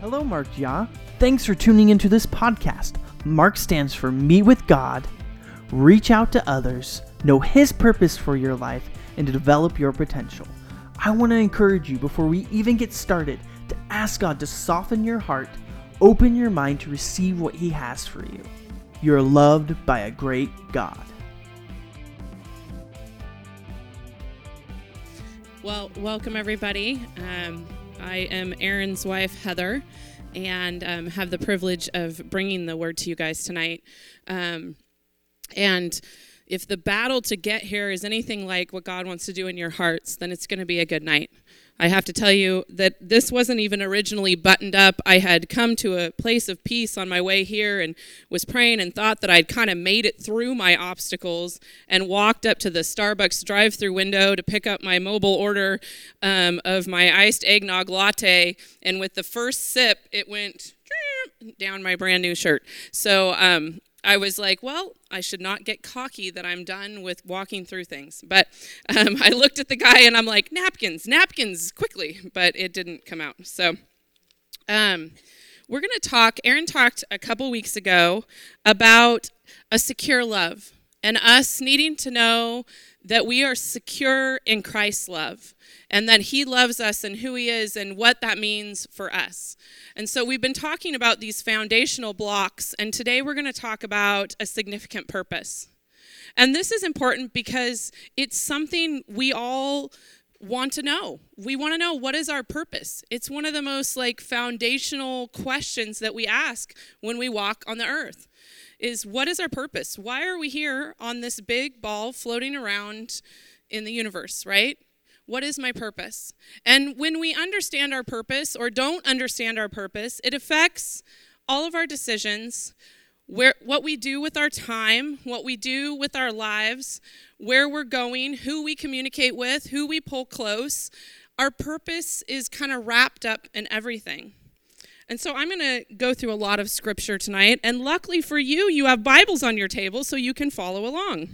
Hello, Mark Ya. Thanks for tuning into this podcast. Mark stands for Meet with God, reach out to others, know His purpose for your life, and to develop your potential. I want to encourage you before we even get started to ask God to soften your heart, open your mind to receive what He has for you. You're loved by a great God. Well, welcome everybody. Um, I am Aaron's wife, Heather, and um, have the privilege of bringing the word to you guys tonight. Um, and if the battle to get here is anything like what God wants to do in your hearts, then it's going to be a good night. I have to tell you that this wasn't even originally buttoned up. I had come to a place of peace on my way here and was praying and thought that I'd kind of made it through my obstacles and walked up to the Starbucks drive through window to pick up my mobile order um, of my iced eggnog latte. And with the first sip, it went down my brand new shirt. So um, I was like, well, I should not get cocky that I'm done with walking through things. But um, I looked at the guy and I'm like, napkins, napkins, quickly. But it didn't come out. So um, we're going to talk. Aaron talked a couple weeks ago about a secure love and us needing to know that we are secure in Christ's love and that He loves us and who He is and what that means for us. And so we've been talking about these foundational blocks, and today we're going to talk about a significant purpose. And this is important because it's something we all want to know. We want to know what is our purpose. It's one of the most like foundational questions that we ask when we walk on the earth. Is what is our purpose? Why are we here on this big ball floating around in the universe, right? What is my purpose? And when we understand our purpose or don't understand our purpose, it affects all of our decisions, where what we do with our time, what we do with our lives, where we're going, who we communicate with, who we pull close. Our purpose is kind of wrapped up in everything. And so I'm going to go through a lot of scripture tonight. And luckily for you, you have Bibles on your table so you can follow along.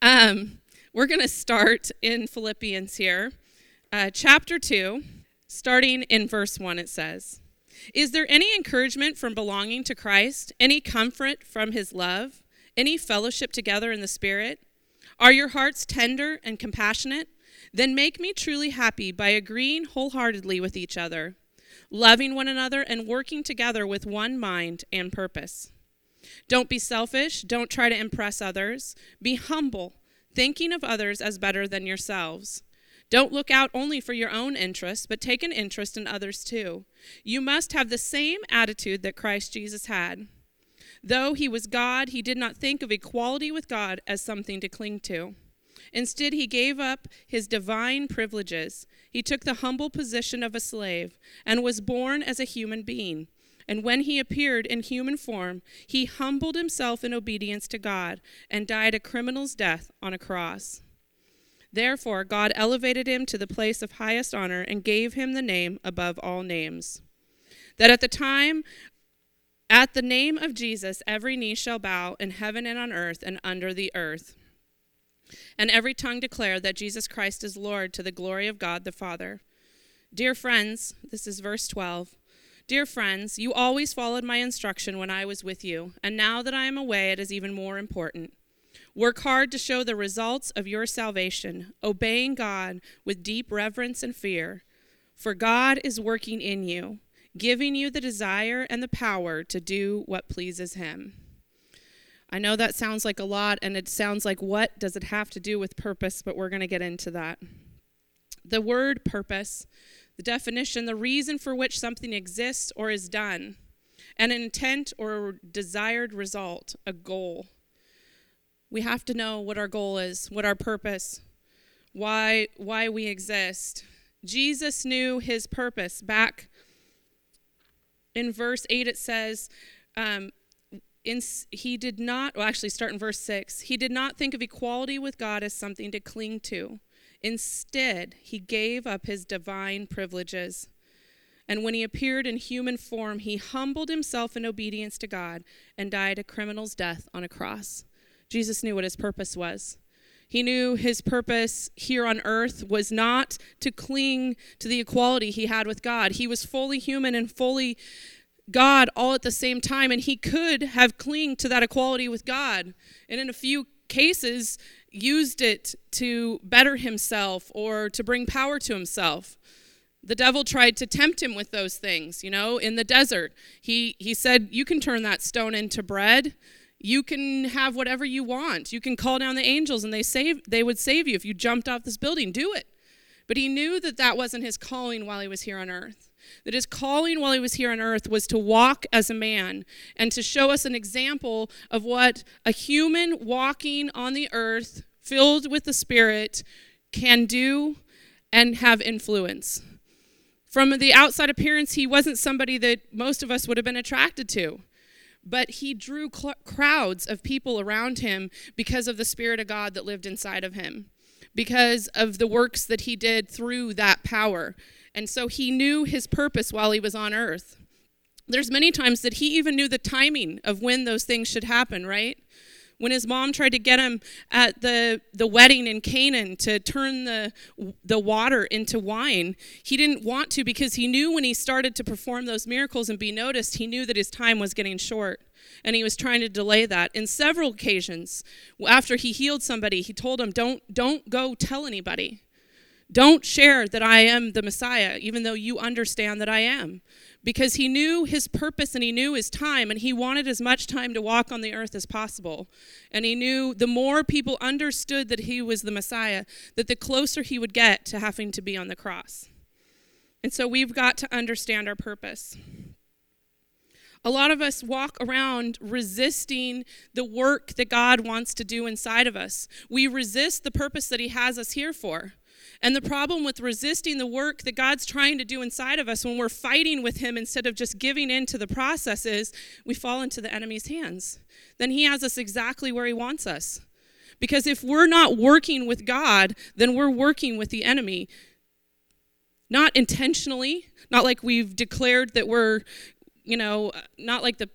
Um, we're going to start in Philippians here, uh, chapter 2, starting in verse 1. It says, Is there any encouragement from belonging to Christ? Any comfort from his love? Any fellowship together in the Spirit? Are your hearts tender and compassionate? Then make me truly happy by agreeing wholeheartedly with each other, loving one another, and working together with one mind and purpose. Don't be selfish. Don't try to impress others. Be humble thinking of others as better than yourselves. Don't look out only for your own interests, but take an interest in others too. You must have the same attitude that Christ Jesus had. Though he was God, he did not think of equality with God as something to cling to. Instead, he gave up his divine privileges. He took the humble position of a slave and was born as a human being. And when he appeared in human form, he humbled himself in obedience to God and died a criminal's death on a cross. Therefore, God elevated him to the place of highest honor and gave him the name above all names. That at the time, at the name of Jesus, every knee shall bow in heaven and on earth and under the earth, and every tongue declare that Jesus Christ is Lord to the glory of God the Father. Dear friends, this is verse 12. Dear friends, you always followed my instruction when I was with you, and now that I am away, it is even more important. Work hard to show the results of your salvation, obeying God with deep reverence and fear. For God is working in you, giving you the desire and the power to do what pleases Him. I know that sounds like a lot, and it sounds like what does it have to do with purpose, but we're going to get into that. The word purpose the definition, the reason for which something exists or is done, an intent or desired result, a goal. We have to know what our goal is, what our purpose, why why we exist. Jesus knew his purpose. Back in verse 8, it says, um, in, he did not, well, actually, start in verse 6. He did not think of equality with God as something to cling to. Instead, he gave up his divine privileges. And when he appeared in human form, he humbled himself in obedience to God and died a criminal's death on a cross. Jesus knew what his purpose was. He knew his purpose here on earth was not to cling to the equality he had with God. He was fully human and fully God all at the same time, and he could have clinged to that equality with God. And in a few cases, used it to better himself or to bring power to himself. The devil tried to tempt him with those things, you know, in the desert. He, he said, You can turn that stone into bread. You can have whatever you want. You can call down the angels and they, save, they would save you if you jumped off this building. Do it. But he knew that that wasn't his calling while he was here on earth. That his calling while he was here on earth was to walk as a man and to show us an example of what a human walking on the earth, filled with the Spirit, can do and have influence. From the outside appearance, he wasn't somebody that most of us would have been attracted to. But he drew cl- crowds of people around him because of the Spirit of God that lived inside of him, because of the works that he did through that power. And so he knew his purpose while he was on earth. There's many times that he even knew the timing of when those things should happen, right? when his mom tried to get him at the, the wedding in Canaan to turn the, the water into wine, he didn't want to because he knew when he started to perform those miracles and be noticed, he knew that his time was getting short. And he was trying to delay that. In several occasions, after he healed somebody, he told him, Don't, don't go tell anybody. Don't share that I am the Messiah, even though you understand that I am because he knew his purpose and he knew his time, and he wanted as much time to walk on the earth as possible. And he knew the more people understood that he was the Messiah, that the closer he would get to having to be on the cross. And so we've got to understand our purpose. A lot of us walk around resisting the work that God wants to do inside of us. We resist the purpose that He has us here for. And the problem with resisting the work that God's trying to do inside of us when we're fighting with Him instead of just giving in to the process is we fall into the enemy's hands. Then He has us exactly where He wants us. Because if we're not working with God, then we're working with the enemy. Not intentionally, not like we've declared that we're, you know, not like the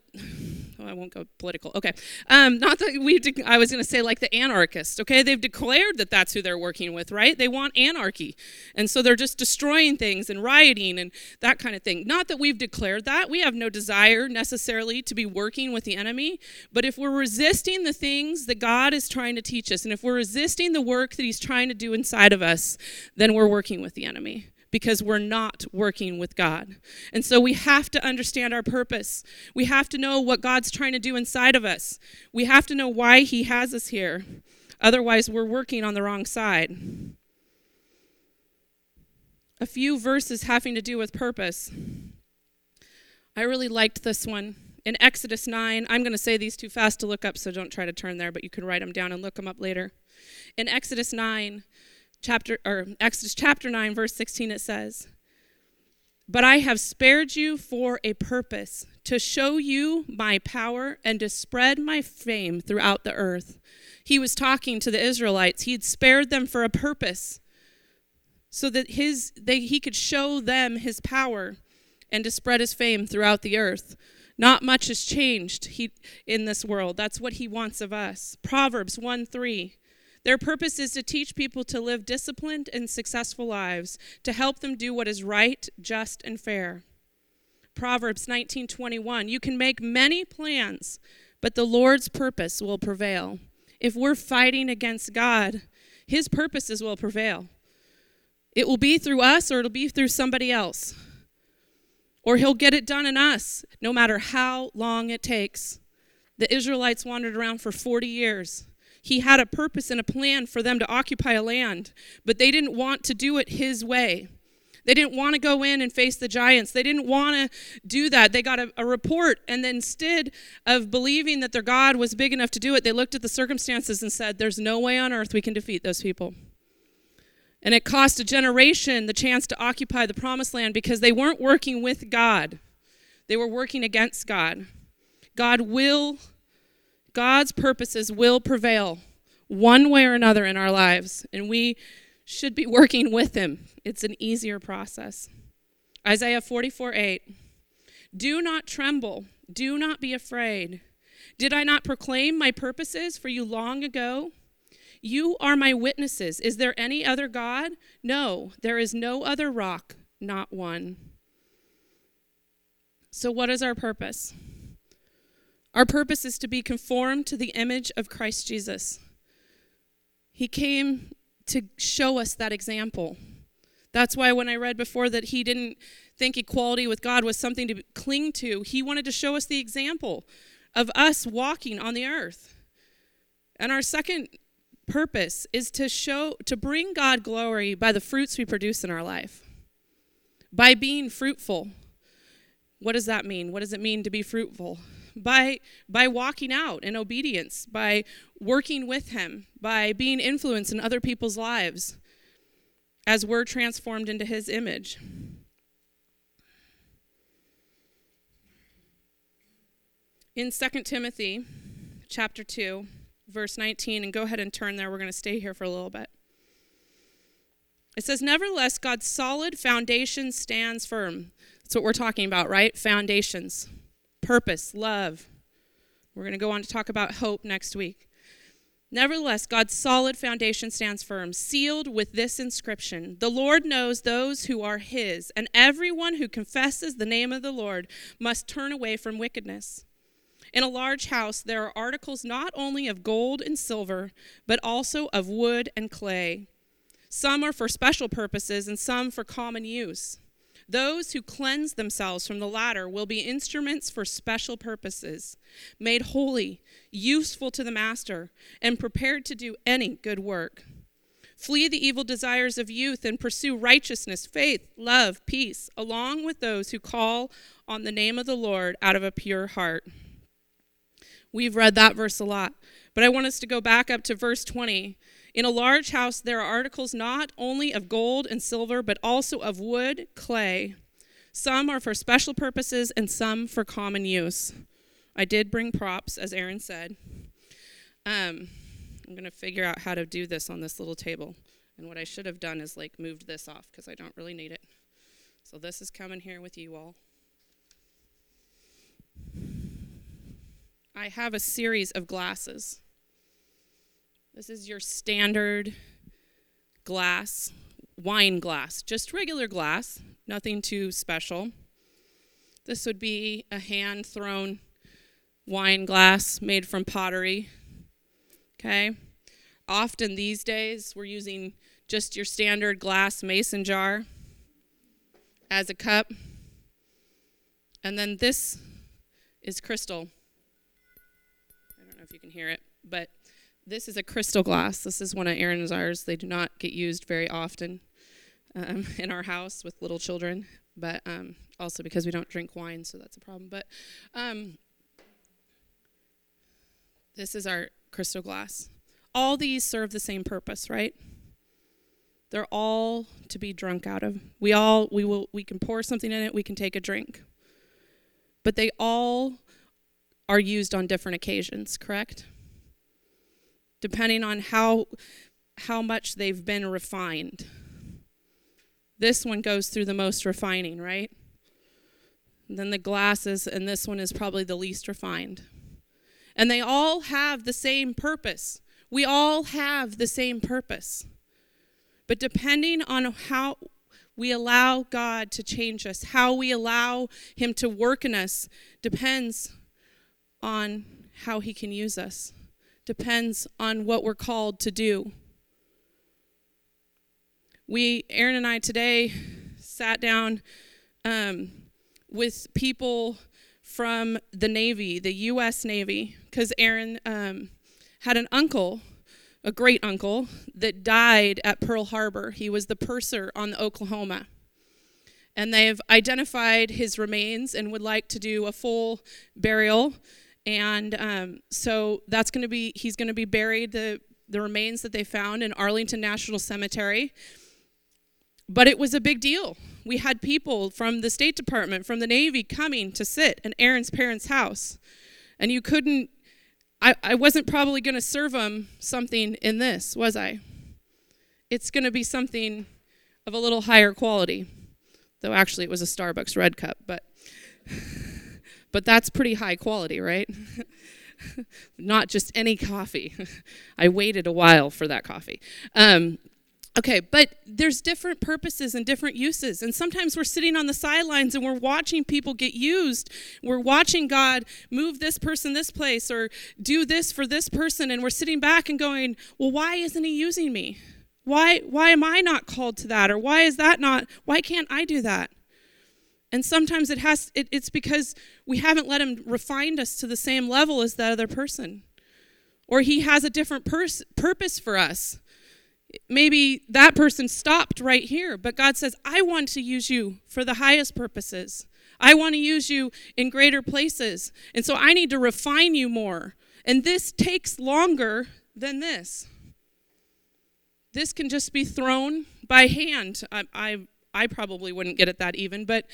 I won't go political. Okay. Um, not that we, de- I was going to say like the anarchists, okay? They've declared that that's who they're working with, right? They want anarchy. And so they're just destroying things and rioting and that kind of thing. Not that we've declared that. We have no desire necessarily to be working with the enemy. But if we're resisting the things that God is trying to teach us, and if we're resisting the work that He's trying to do inside of us, then we're working with the enemy because we're not working with God. And so we have to understand our purpose. We have to know what God's trying to do inside of us. We have to know why He has us here. Otherwise, we're working on the wrong side. A few verses having to do with purpose. I really liked this one. In Exodus 9, I'm going to say these too fast to look up, so don't try to turn there, but you can write them down and look them up later. In Exodus 9, chapter or Exodus chapter 9 verse 16 it says, "But I have spared you for a purpose, to show you my power and to spread my fame throughout the earth." He was talking to the Israelites. He had spared them for a purpose so that his they, he could show them his power and to spread his fame throughout the earth. Not much has changed he, in this world. That's what he wants of us. Proverbs 1 3. Their purpose is to teach people to live disciplined and successful lives, to help them do what is right, just, and fair. Proverbs 19:21 You can make many plans, but the Lord's purpose will prevail. If we're fighting against God, his purposes will prevail. It will be through us or it'll be through somebody else. Or he'll get it done in us, no matter how long it takes. The Israelites wandered around for 40 years. He had a purpose and a plan for them to occupy a land, but they didn't want to do it his way. They didn't want to go in and face the giants. They didn't want to do that. They got a, a, report, and then instead of believing that their God was big enough to do it, they looked at the circumstances and said, There's no way on earth we can defeat those people. And it cost a generation the chance to occupy the promised land because they weren't working with God, they were working against God. God will God's purposes will prevail one way or another in our lives, and we should be working with Him. It's an easier process. Isaiah 44 8. Do not tremble, do not be afraid. Did I not proclaim my purposes for you long ago? You are my witnesses. Is there any other God? No, there is no other rock, not one. So, what is our purpose? Our purpose is to be conformed to the image of Christ Jesus. He came to show us that example. That's why when I read before that he didn't think equality with God was something to cling to, he wanted to show us the example of us walking on the earth. And our second purpose is to show to bring God glory by the fruits we produce in our life. By being fruitful. What does that mean? What does it mean to be fruitful? By by walking out in obedience, by working with him, by being influenced in other people's lives as we're transformed into his image. In 2 Timothy chapter 2, verse 19, and go ahead and turn there. We're going to stay here for a little bit. It says, Nevertheless, God's solid foundation stands firm. That's what we're talking about, right? Foundations, purpose, love. We're going to go on to talk about hope next week. Nevertheless, God's solid foundation stands firm, sealed with this inscription The Lord knows those who are his, and everyone who confesses the name of the Lord must turn away from wickedness. In a large house, there are articles not only of gold and silver, but also of wood and clay. Some are for special purposes, and some for common use. Those who cleanse themselves from the latter will be instruments for special purposes, made holy, useful to the master, and prepared to do any good work. Flee the evil desires of youth and pursue righteousness, faith, love, peace, along with those who call on the name of the Lord out of a pure heart. We've read that verse a lot. But I want us to go back up to verse 20. In a large house, there are articles not only of gold and silver, but also of wood, clay. Some are for special purposes, and some for common use. I did bring props, as Aaron said. Um, I'm going to figure out how to do this on this little table. And what I should have done is like moved this off because I don't really need it. So this is coming here with you all. I have a series of glasses. This is your standard glass, wine glass, just regular glass, nothing too special. This would be a hand thrown wine glass made from pottery. Okay? Often these days, we're using just your standard glass mason jar as a cup. And then this is crystal I don't know if you can hear it, but this is a crystal glass. This is one of Aaron's ours. They do not get used very often um, in our house with little children, but um, also because we don't drink wine, so that's a problem. But um, this is our crystal glass. All these serve the same purpose, right? They're all to be drunk out of. We all we will we can pour something in it, we can take a drink. But they all are used on different occasions, correct? Depending on how how much they've been refined. This one goes through the most refining, right? And then the glasses, and this one is probably the least refined. And they all have the same purpose. We all have the same purpose. But depending on how we allow God to change us, how we allow Him to work in us, depends on how he can use us, depends on what we're called to do. We, Aaron and I today, sat down um, with people from the Navy, the U.S. Navy, because Aaron um, had an uncle, a great uncle, that died at Pearl Harbor. He was the purser on the Oklahoma and they've identified his remains and would like to do a full burial and um, so that's going to be he's going to be buried the the remains that they found in Arlington National Cemetery. But it was a big deal. We had people from the State Department, from the Navy coming to sit in Aaron's parents' house. And you couldn't, I, I wasn't probably going to serve them something in this, was I? It's going to be something of a little higher quality. Though actually it was a Starbucks red cup, but. but that's pretty high quality, right? not just any coffee. I waited a while for that coffee. Um, Okay, but there's different purposes and different uses. And sometimes we're sitting on the sidelines and we're watching people get used. We're watching God move this person this place or do this for this person and we're sitting back and going, "Well, why isn't he using me? Why why am I not called to that or why is that not why can't I do that?" And sometimes it has it, it's because we haven't let him refine us to the same level as that other person. Or he has a different pers- purpose for us maybe that person stopped right here, but God says, I want to use you for the highest purposes. I want to use you in greater places. And so I need to refine you more. And this takes longer than this. This can just be thrown by hand. I, I, I probably wouldn't get at that even, but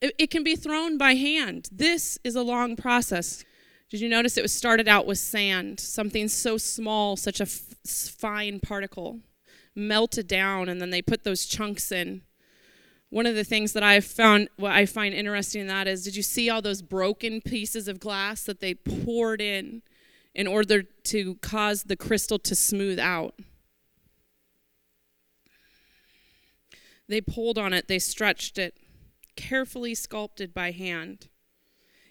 it, it can be thrown by hand. This is a long process. Did you notice it was started out with sand, something so small, such a f- fine particle? melted down and then they put those chunks in. One of the things that I found, what I find interesting in that is, did you see all those broken pieces of glass that they poured in in order to cause the crystal to smooth out? They pulled on it, they stretched it, carefully sculpted by hand.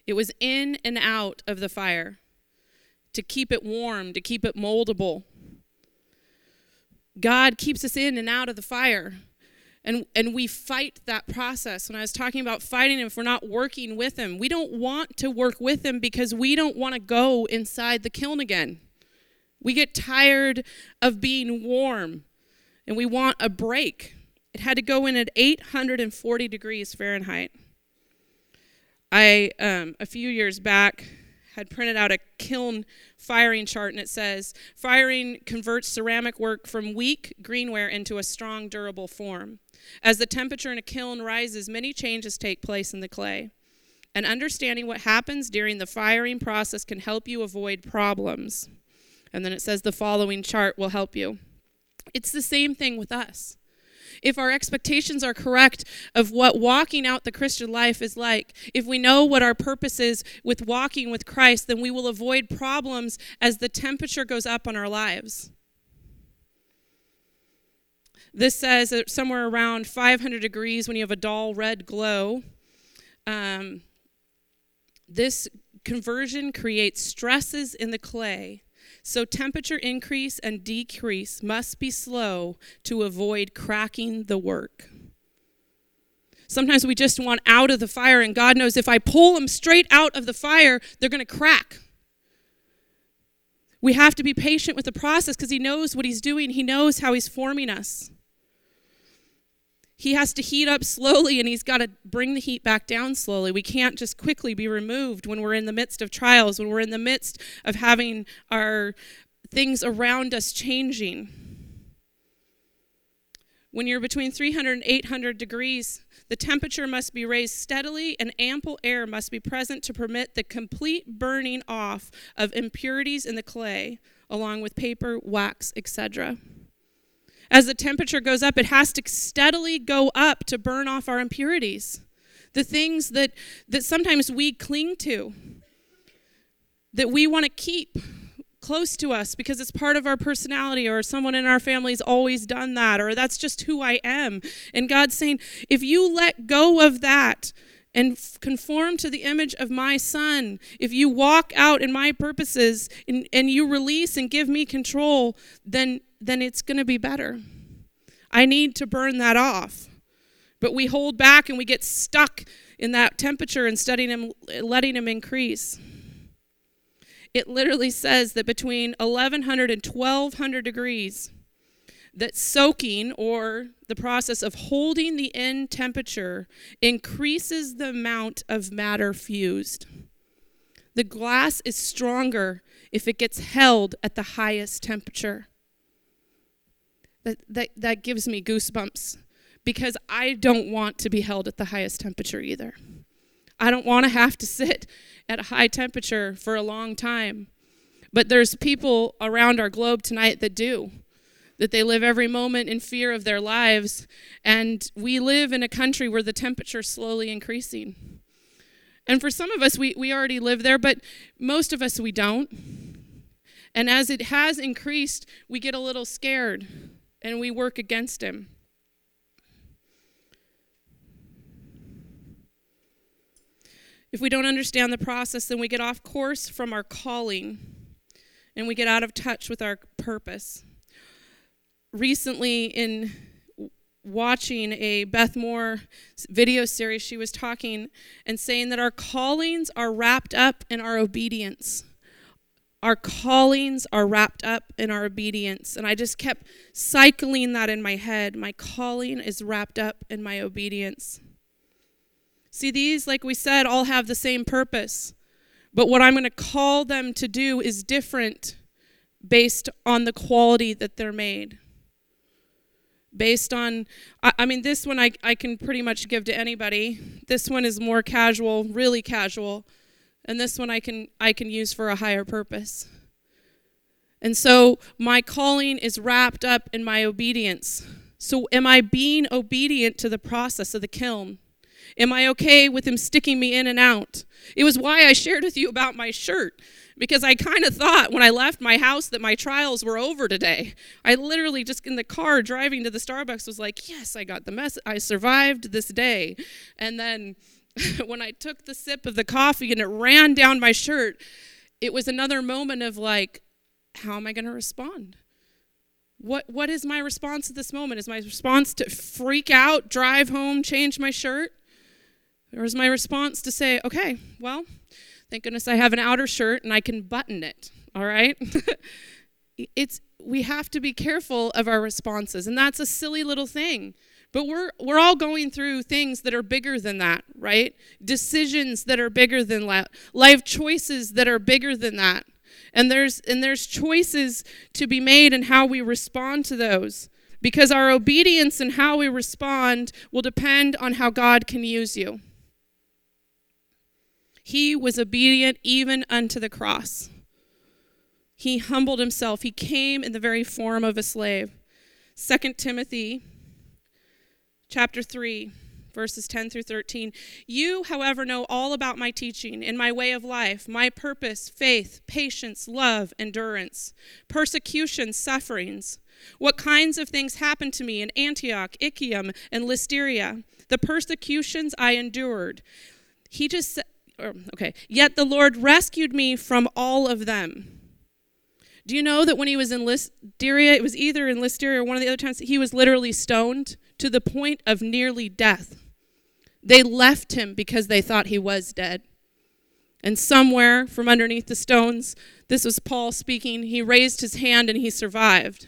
It was in and out of the fire to keep it warm, to keep it moldable. God keeps us in and out of the fire. And, and we fight that process. When I was talking about fighting him, if we're not working with him, we don't want to work with him because we don't want to go inside the kiln again. We get tired of being warm and we want a break. It had to go in at 840 degrees Fahrenheit. I, um, a few years back, had printed out a kiln firing chart, and it says firing converts ceramic work from weak greenware into a strong, durable form. As the temperature in a kiln rises, many changes take place in the clay. And understanding what happens during the firing process can help you avoid problems. And then it says the following chart will help you. It's the same thing with us if our expectations are correct of what walking out the Christian life is like, if we know what our purpose is with walking with Christ, then we will avoid problems as the temperature goes up on our lives. This says that somewhere around 500 degrees when you have a dull red glow. Um, this conversion creates stresses in the clay so temperature increase and decrease must be slow to avoid cracking the work. Sometimes we just want out of the fire, and God knows if I pull them straight out of the fire, they're going to crack. We have to be patient with the process because He knows what He's doing, He knows how He's forming us he has to heat up slowly and he's got to bring the heat back down slowly. We can't just quickly be removed when we're in the midst of trials, when we're in the midst of having our things around us changing. When you're between 300 and 800 degrees, the temperature must be raised steadily and ample air must be present to permit the complete burning off of impurities in the clay, along with paper, wax, etc. As the temperature goes up, it has to steadily go up to burn off our impurities. The things that, that sometimes we cling to, that we want to keep close to us because it's part of our personality, or someone in our family's always done that, or that's just who I am. And God's saying, if you let go of that, and conform to the image of my son, if you walk out in my purposes and, and you release and give me control, then then it's going to be better. I need to burn that off. But we hold back and we get stuck in that temperature and studying him, letting him increase. It literally says that between 1100 and 1200 degrees, that soaking or the process of holding the end temperature increases the amount of matter fused. The glass is stronger if it gets held at the highest temperature that, that, that gives me goosebumps because I don't want to be held at the highest temperature either. I don't want to have to sit at a high temperature for a long time. But there's people around our globe tonight that do, that they live every moment in fear of their lives. And we live in a country where the temperature is slowly increasing. And for some of us, we, we already live there, but most of us, we don't. And as it has increased, we get a little scared and we work against Him. If we don't understand the process, then we get off course from our calling and we get out of touch with our purpose. Recently, in watching a Beth Moore video series, she was talking and saying that our callings are wrapped up in our obedience. Our callings are wrapped up in our obedience. And I just kept cycling that in my head. My calling is wrapped up in my obedience. See, these, like we said, all have the same purpose. But what I'm going to call them to do is different based on the quality that they're made based on I, I, mean this one I, I can pretty much give to anybody this one is more casual really casual and this one i can i can use for a higher purpose and so my calling is wrapped up in my obedience so am i being obedient to the process of the kiln am i okay with him sticking me in and out it was why i shared with you about my shirt because I kind of thought when I left my house that my trials were over today. I literally just in the car driving to the Starbucks was like, "Yes, I got the mess. I survived this day." And then when I took the sip of the coffee and it ran down my shirt, it was another moment of like, how am I going to respond? What what is my response at this moment? Is my response to freak out, drive home, change my shirt? Or is my response to say, "Okay, well, Thank goodness I have an outer shirt and I can button it, all right? it's we have to be careful of our responses and that's a silly little thing. But we're we're all going through things that are bigger than that, right? Decisions that are bigger than that. Life choices that are bigger than that. And there's and there's choices to be made in how we respond to those because our obedience and how we respond will depend on how God can use you. He was obedient even unto the cross. He humbled himself. He came in the very form of a slave. 2 Timothy chapter 3 verses 10 through 13. You, however, know all about my teaching and my way of life, my purpose, faith, patience, love, endurance, persecution, sufferings. What kinds of things happened to me in Antioch, Iconium, and Lystra? The persecutions I endured. He just or, er, okay, yet the Lord rescued me from all of them. Do you know that when he was in Lystra, it was either in Lystra or one of the other times, he was literally stoned to the point of nearly death. They left him because they thought he was dead. And somewhere from underneath the stones, this was Paul speaking, he raised his hand and he survived.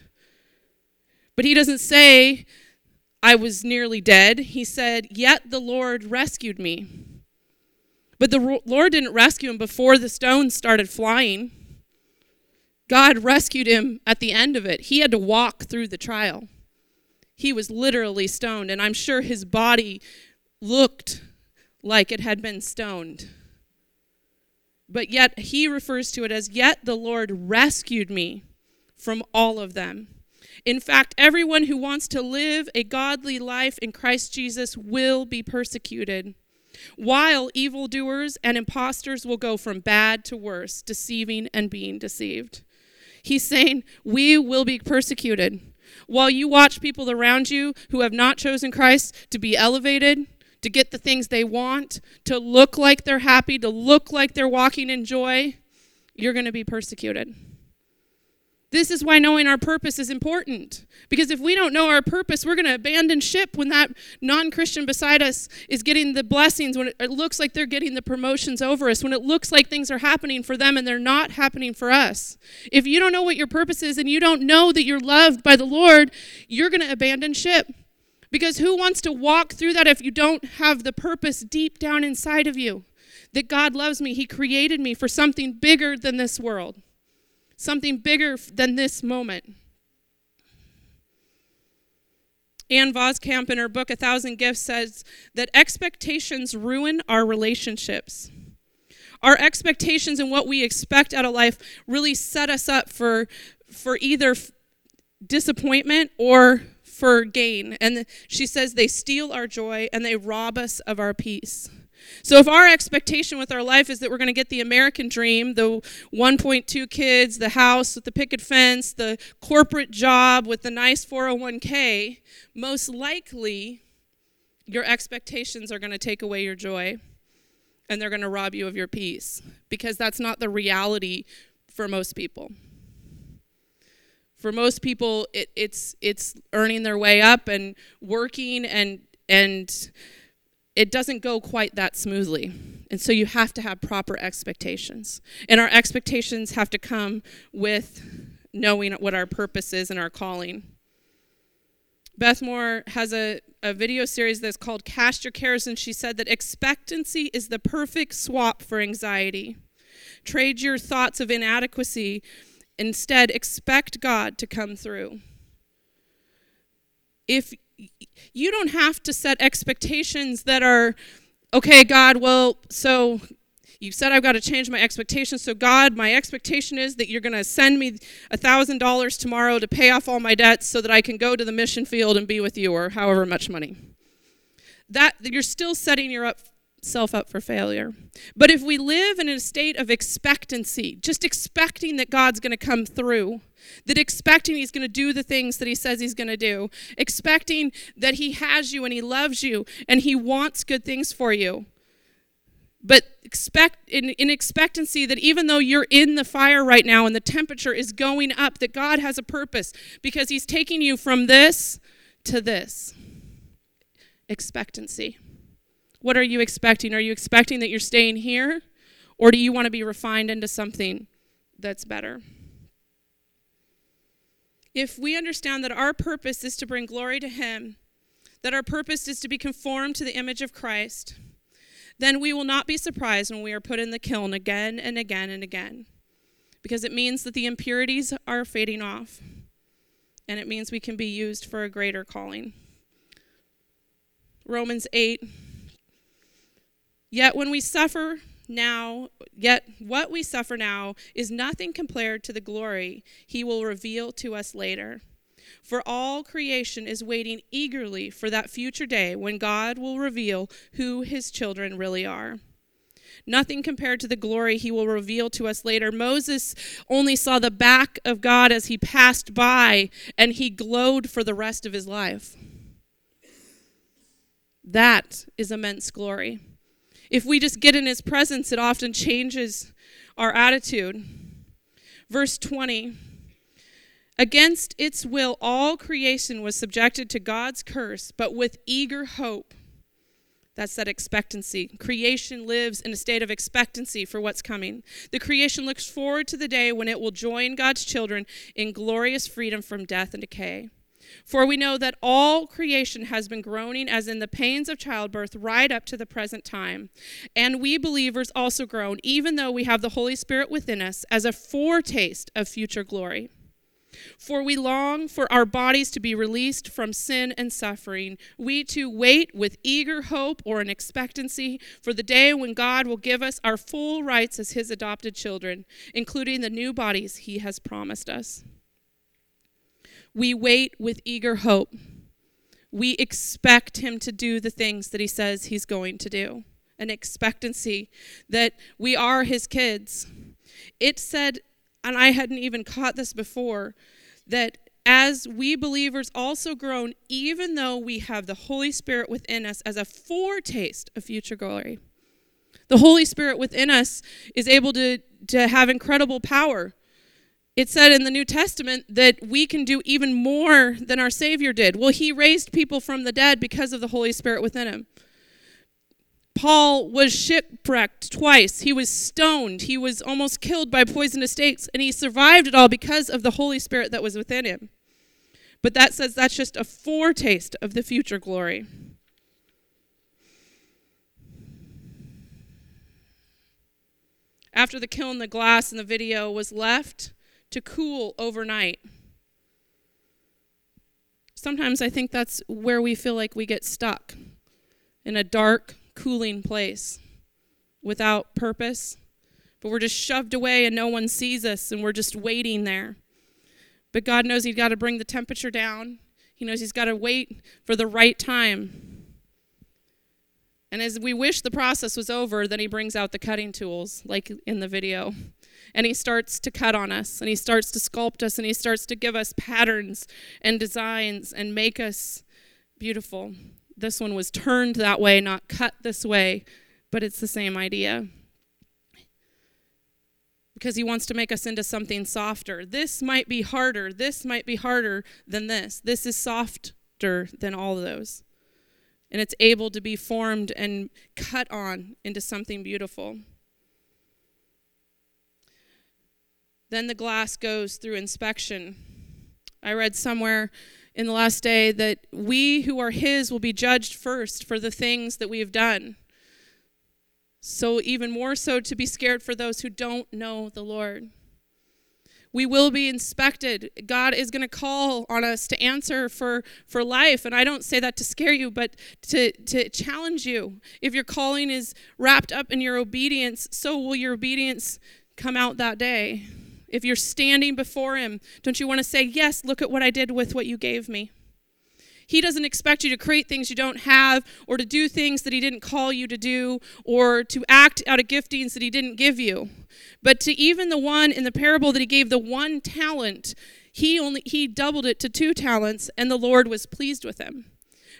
But he doesn't say, I was nearly dead. He said, Yet the Lord rescued me. But the Lord didn't rescue him before the stones started flying. God rescued him at the end of it. He had to walk through the trial. He was literally stoned, and I'm sure his body looked like it had been stoned. But yet, he refers to it as, Yet the Lord rescued me from all of them. In fact, everyone who wants to live a godly life in Christ Jesus will be persecuted while evildoers and impostors will go from bad to worse, deceiving and being deceived. He's saying, We will be persecuted. While you watch people around you who have not chosen Christ to be elevated, to get the things they want, to look like they're happy, to look like they're walking in joy, you're going to be persecuted. This is why knowing our purpose is important. Because if we don't know our purpose, we're going to abandon ship when that non Christian beside us is getting the blessings, when it looks like they're getting the promotions over us, when it looks like things are happening for them and they're not happening for us. If you don't know what your purpose is and you don't know that you're loved by the Lord, you're going to abandon ship. Because who wants to walk through that if you don't have the purpose deep down inside of you? That God loves me, He created me for something bigger than this world something bigger than this moment. Ann Voskamp, in her book A Thousand Gifts, says that expectations ruin our relationships. Our expectations and what we expect out of life really set us up for, for either disappointment or for gain. And she says they steal our joy and they rob us of our peace. So, if our expectation with our life is that we're going to get the American dream, the 1.2 kids, the house with the picket fence, the corporate job with the nice 401k, most likely your expectations are going to take away your joy and they're going to rob you of your peace because that's not the reality for most people. For most people, it, it's it's earning their way up and working and and it doesn't go quite that smoothly. And so you have to have proper expectations. And our expectations have to come with knowing what our purpose is and our calling. Beth Moore has a, a video series that's called Cast Your Cares, and she said that expectancy is the perfect swap for anxiety. Trade your thoughts of inadequacy. Instead, expect God to come through. If you don't have to set expectations that are, okay, God, well, so you said I've got to change my expectations. So, God, my expectation is that you're going to send me $1,000 tomorrow to pay off all my debts so that I can go to the mission field and be with you, or however much money. That you're still setting yourself up for failure. But if we live in a state of expectancy, just expecting that God's going to come through, that expecting he's going to do the things that he says he's going to do, expecting that he has you and he loves you and he wants good things for you, but expect in, in expectancy that even though you're in the fire right now and the temperature is going up that god has a purpose because he's taking you from this to this expectancy what are you expecting are you expecting that you're staying here or do you want to be refined into something that's better if we understand that our purpose is to bring glory to him that our purpose is to be conformed to the image of christ then we will not be surprised when we are put in the kiln again and again and again, because it means that the impurities are fading off, and it means we can be used for a greater calling. Romans 8 Yet when we suffer now, yet what we suffer now is nothing compared to the glory he will reveal to us later. For all creation is waiting eagerly for that future day when God will reveal who his children really are. Nothing compared to the glory he will reveal to us later. Moses only saw the back of God as he passed by, and he glowed for the rest of his life. That is immense glory. If we just get in his presence, it often changes our attitude. Verse 20 Against its will, all creation was subjected to God's curse, but with eager hope. That's that expectancy. Creation lives in a state of expectancy for what's coming. The creation looks forward to the day when it will join God's children in glorious freedom from death and decay. For we know that all creation has been groaning as in the pains of childbirth right up to the present time. And we believers also groan, even though we have the Holy Spirit within us, as a foretaste of future glory. For we long for our bodies to be released from sin and suffering. We too wait with eager hope or an expectancy for the day when God will give us our full rights as His adopted children, including the new bodies He has promised us. We wait with eager hope. We expect Him to do the things that He says He's going to do, an expectancy that we are His kids. It said and I hadn't even caught this before, that as we believers also groan, even though we have the Holy Spirit within us as a foretaste of future glory. The Holy Spirit within us is able to, to have incredible power. It said in the New Testament that we can do even more than our Savior did. Well, He raised people from the dead because of the Holy Spirit within Him. Paul was shipwrecked twice. He was stoned. He was almost killed by poisonous snakes, and he survived it all because of the Holy Spirit that was within him. But that says that's just a foretaste of the future glory. After the kiln, the glass in the video was left to cool overnight. Sometimes I think that's where we feel like we get stuck in a dark, cooling place without purpose, but we're just shoved away and no one sees us and we're just waiting there. But God knows He's got to bring the temperature down, He knows He's got to wait for the right time. And as we wish the process was over, then he brings out the cutting tools, like in the video. And he starts to cut on us, and he starts to sculpt us, and he starts to give us patterns and designs and make us beautiful. This one was turned that way, not cut this way, but it's the same idea. Because he wants to make us into something softer. This might be harder. This might be harder than this. This is softer than all of those and it's able to be formed and cut on into something beautiful. Then the glass goes through inspection. I read somewhere in the last day that we who are His will be judged first for the things that we have done. So, even more so, to be scared for those who don't know the Lord. We will be inspected. God is going to call on us to answer for, for life. And I don't say that to scare you, but to, to challenge you. If your calling is wrapped up in your obedience, so will your obedience come out that day. If you're standing before Him, don't you want to say, Yes, look at what I did with what you gave me? He doesn't expect you to create things you don't have or to do things that He didn't call you to do or to act out of giftings that He didn't give you. But to even the one in the parable that He gave the one talent, he only he doubled it to two talents and the Lord was pleased with him.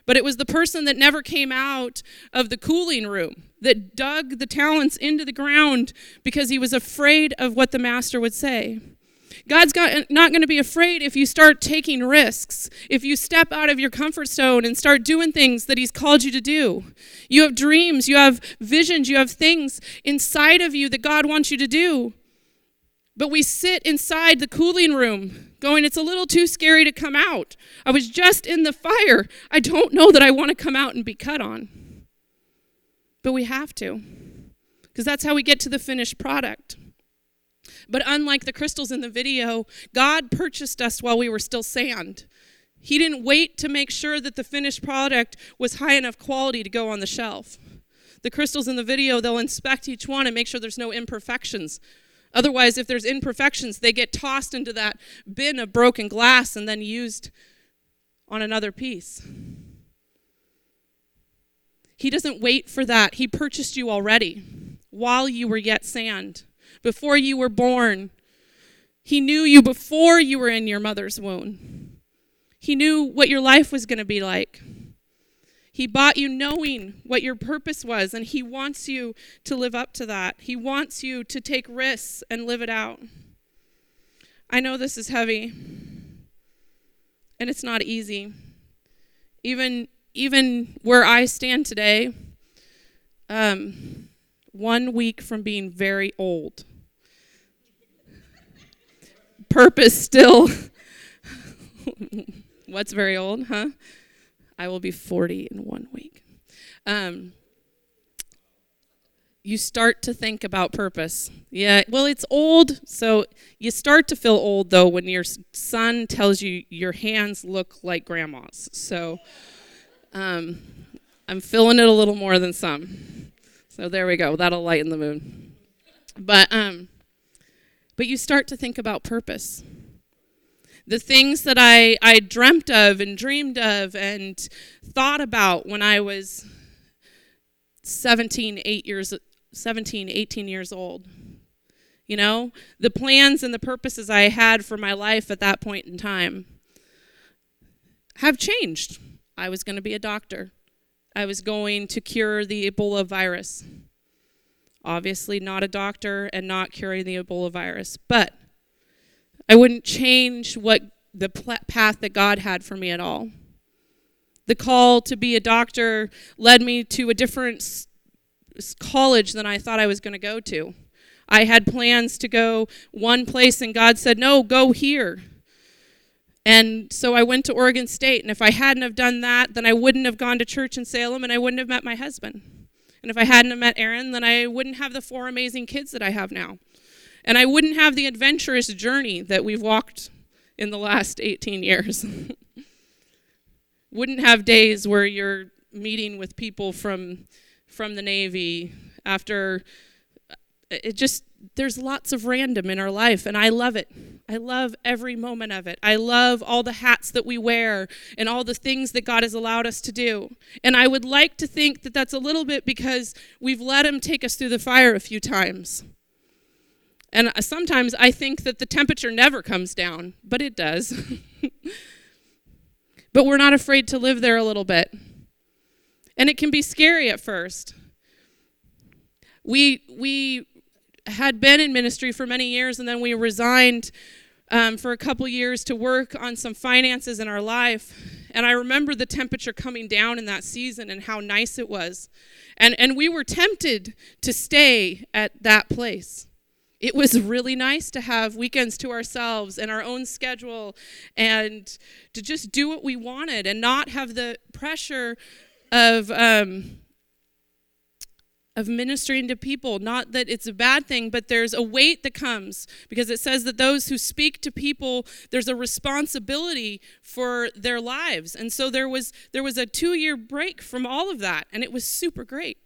But it was the person that never came out of the cooling room that dug the talents into the ground because he was afraid of what the master would say. God's got, not going to be afraid if you start taking risks, if you step out of your comfort zone and start doing things that He's called you to do. You have dreams, you have visions, you have things inside of you that God wants you to do. But we sit inside the cooling room going, It's a little too scary to come out. I was just in the fire. I don't know that I want to come out and be cut on. But we have to, because that's how we get to the finished product. But unlike the crystals in the video, God purchased us while we were still sand. He didn't wait to make sure that the finished product was high enough quality to go on the shelf. The crystals in the video, they'll inspect each one and make sure there's no imperfections. Otherwise, if there's imperfections, they get tossed into that bin of broken glass and then used on another piece. He doesn't wait for that. He purchased you already while you were yet sand before you were born. He knew you before you were in your mother's womb. He knew what your life was going to be like. He bought you knowing what your purpose was, and He wants you to live up to that. He wants you to take risks and live it out. I know this is heavy, and it's not easy. Even, even where I stand today, um, one week from being very old. Purpose still. What's very old, huh? I will be 40 in one week. Um, you start to think about purpose. Yeah, well, it's old, so you start to feel old though when your son tells you your hands look like grandma's. So um, I'm feeling it a little more than some. So there we go. That'll lighten the mood. But um but you start to think about purpose. The things that I I dreamt of and dreamed of and thought about when I was 17, 8 years 17, 18 years old. You know, the plans and the purposes I had for my life at that point in time have changed. I was going to be a doctor. I was going to cure the Ebola virus. Obviously, not a doctor and not curing the Ebola virus, but I wouldn't change what the path that God had for me at all. The call to be a doctor led me to a different college than I thought I was going to go to. I had plans to go one place, and God said, No, go here. And so I went to Oregon State, and if I hadn't have done that, then I wouldn't have gone to church in Salem and I wouldn't have met my husband. And if I hadn't have met Aaron, then I wouldn't have the four amazing kids that I have now. And I wouldn't have the adventurous journey that we've walked in the last 18 years. wouldn't have days where you're meeting with people from from the Navy after uh, it just there's lots of random in our life and I love it. I love every moment of it. I love all the hats that we wear and all the things that God has allowed us to do. And I would like to think that that's a little bit because we've let him take us through the fire a few times. And sometimes I think that the temperature never comes down, but it does. but we're not afraid to live there a little bit. And it can be scary at first. We we had been in ministry for many years, and then we resigned um, for a couple years to work on some finances in our life. And I remember the temperature coming down in that season and how nice it was. And, and we were tempted to stay at that place. It was really nice to have weekends to ourselves and our own schedule and to just do what we wanted and not have the pressure of um, of ministering to people. Not that it's a bad thing, but there's a weight that comes because it says that those who speak to people, there's a responsibility for their lives. And so there was there was a 2-year break from all of that, and it was super great.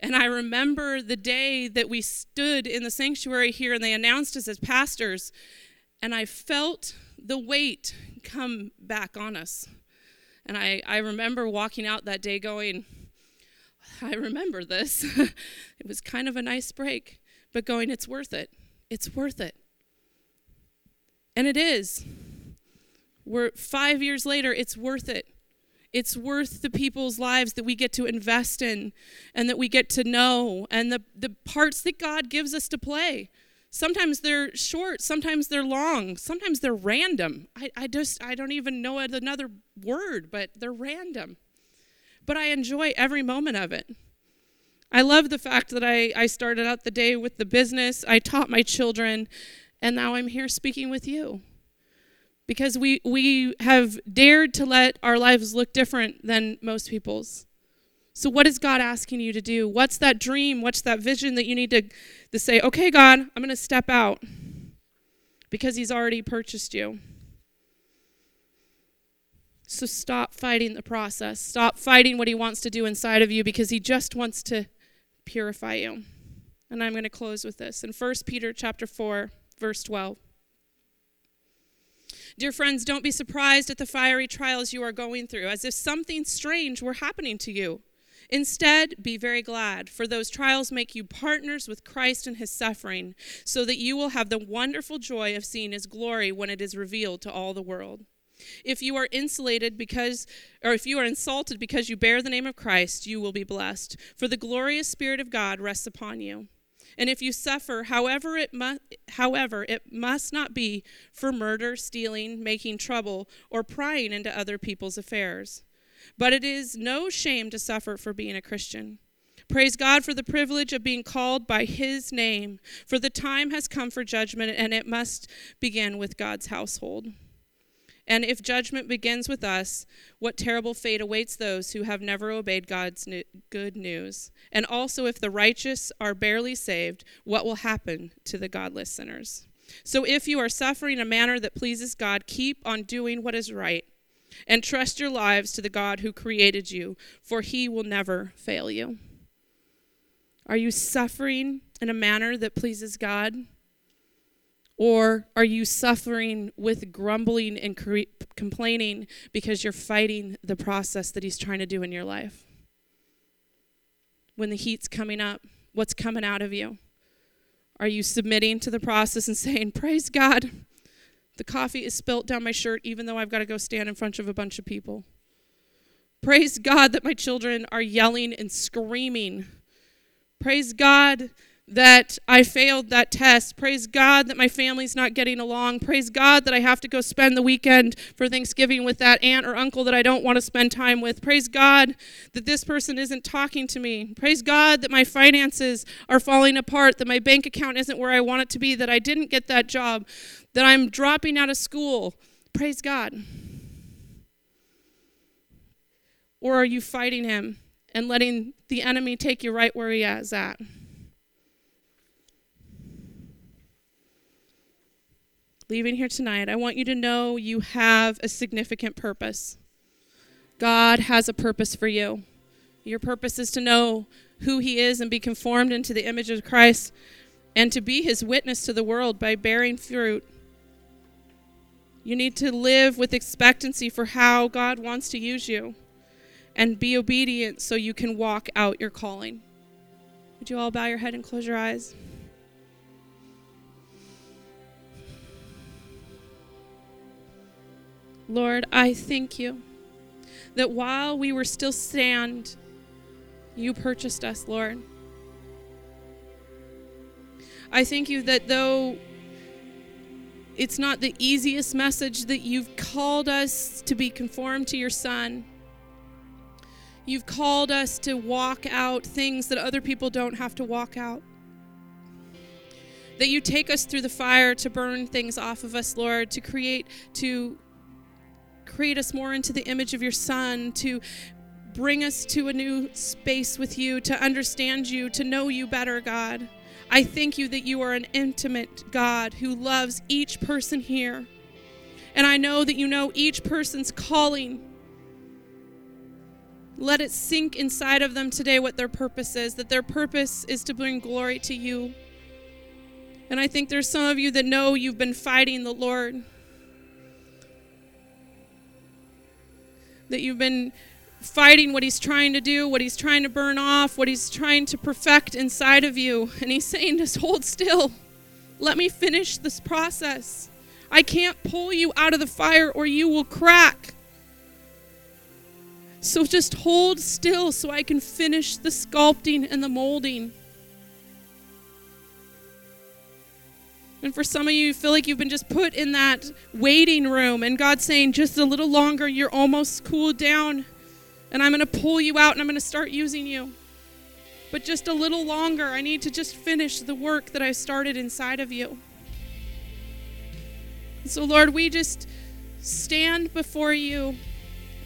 And I remember the day that we stood in the sanctuary here and they announced us as pastors, and I felt the weight come back on us. And I, I remember walking out that day going, I remember this. it was kind of a nice break, but going, it's worth it. It's worth it. And it is. We're five years later, it's worth it. It's worth the people's lives that we get to invest in and that we get to know and the, the parts that God gives us to play. Sometimes they're short, sometimes they're long, sometimes they're random. I, I just I don't even know another word, but they're random but I enjoy every moment of it. I love the fact that I, I started out the day with the business, I taught my children, and now I'm here speaking with you. Because we, we have dared to let our lives look different than most people's. So, what is God asking you to do? What's that dream? What's that vision that you need to, to say, okay, God, I'm going to step out because He's already purchased you? So stop fighting the process. Stop fighting what he wants to do inside of you because he just wants to purify you. And I'm going to close with this. In 1 Peter chapter 4, verse 12. Dear friends, don't be surprised at the fiery trials you are going through, as if something strange were happening to you. Instead, be very glad, for those trials make you partners with Christ in his suffering, so that you will have the wonderful joy of seeing his glory when it is revealed to all the world. If you are insulated because, or if you are insulted because you bear the name of Christ, you will be blessed, for the glorious Spirit of God rests upon you. And if you suffer, however it must, however, it must not be for murder, stealing, making trouble, or prying into other people's affairs. But it is no shame to suffer for being a Christian. Praise God for the privilege of being called by His name, for the time has come for judgment, and it must begin with God's household. And if judgment begins with us, what terrible fate awaits those who have never obeyed God's good news? And also, if the righteous are barely saved, what will happen to the godless sinners? So, if you are suffering in a manner that pleases God, keep on doing what is right and trust your lives to the God who created you, for he will never fail you. Are you suffering in a manner that pleases God? Or are you suffering with grumbling and cre- complaining because you're fighting the process that He's trying to do in your life? When the heat's coming up, what's coming out of you? Are you submitting to the process and saying, Praise God, the coffee is spilt down my shirt even though I've got to go stand in front of a bunch of people? Praise God that my children are yelling and screaming. Praise God that I failed that test. Praise God that my family's not getting along. Praise God that I have to go spend the weekend for Thanksgiving with that aunt or uncle that I don't want to spend time with. Praise God that this person isn't talking to me. Praise God that my finances are falling apart, that my bank account isn't where I want it to be, that I didn't get that job, that I'm dropping out of school. Praise God. Or are you fighting him and letting the enemy take you right where he is at? Leaving here tonight, I want you to know you have a significant purpose. God has a purpose for you. Your purpose is to know who He is and be conformed into the image of Christ. and to be his witness to the world by bearing fruit. You need to live with expectancy for how God wants to use you and be obedient so you can walk out your calling. Would you all bow your head and close your eyes? Lord, I thank you that while we were still sand, you purchased us, Lord. I thank you that though it's not the easiest message that you've called us to be conformed to your Son, you've called us to walk out things that other people don't have to walk out. That you take us through the fire to burn things off of us, Lord, to create, to create us more into the image of your Son, to bring us to a new space with you, to understand you, to know you better, God. I thank you that you are an intimate God who loves each person here. And I know that you know each person's calling. Let it sink inside of them today what their purpose is, that their purpose is to bring glory to you. And I think there's some of you that know you've been fighting the Lord. That you've been fighting what he's trying to do, what he's trying to burn off, what he's trying to perfect inside of you. And he's saying, just hold still. Let me finish this process. I can't pull you out of the fire or you will crack. So just hold still so I can finish the sculpting and the molding. And for some of you, you feel like you've been just put in that waiting room, and God's saying, just a little longer, you're almost cooled down and I'm going to pull you out and I'm going to start using you. But just a little longer, I need to just finish the work that I started inside of you. So, Lord, we just stand before you,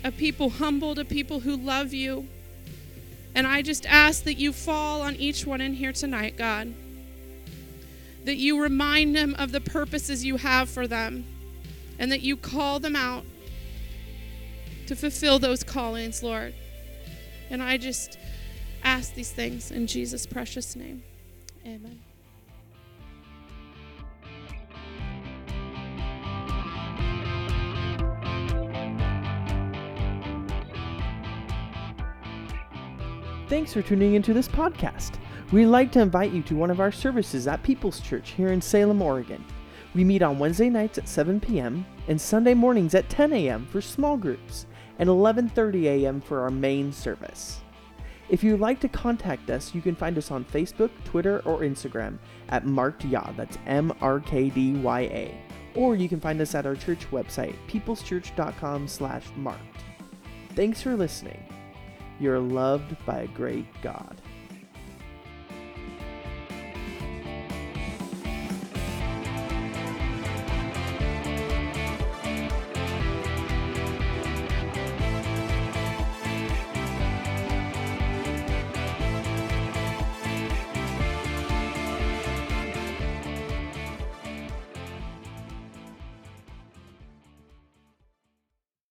a people humbled, a people who love you. And I just ask that you fall on each one in here tonight, God. That you remind them of the purposes you have for them, and that you call them out to fulfill those callings, Lord. And I just ask these things in Jesus' precious name. Amen. Thanks for tuning into this podcast. We'd like to invite you to one of our services at People's Church here in Salem, Oregon. We meet on Wednesday nights at 7 p.m. and Sunday mornings at 10 a.m. for small groups and 11:30 a.m. for our main service. If you'd like to contact us, you can find us on Facebook, Twitter, or Instagram at markedya. That's M-R-K-D-Y-A. Or you can find us at our church website, peopleschurch.com/marked. Thanks for listening. You're loved by a great God.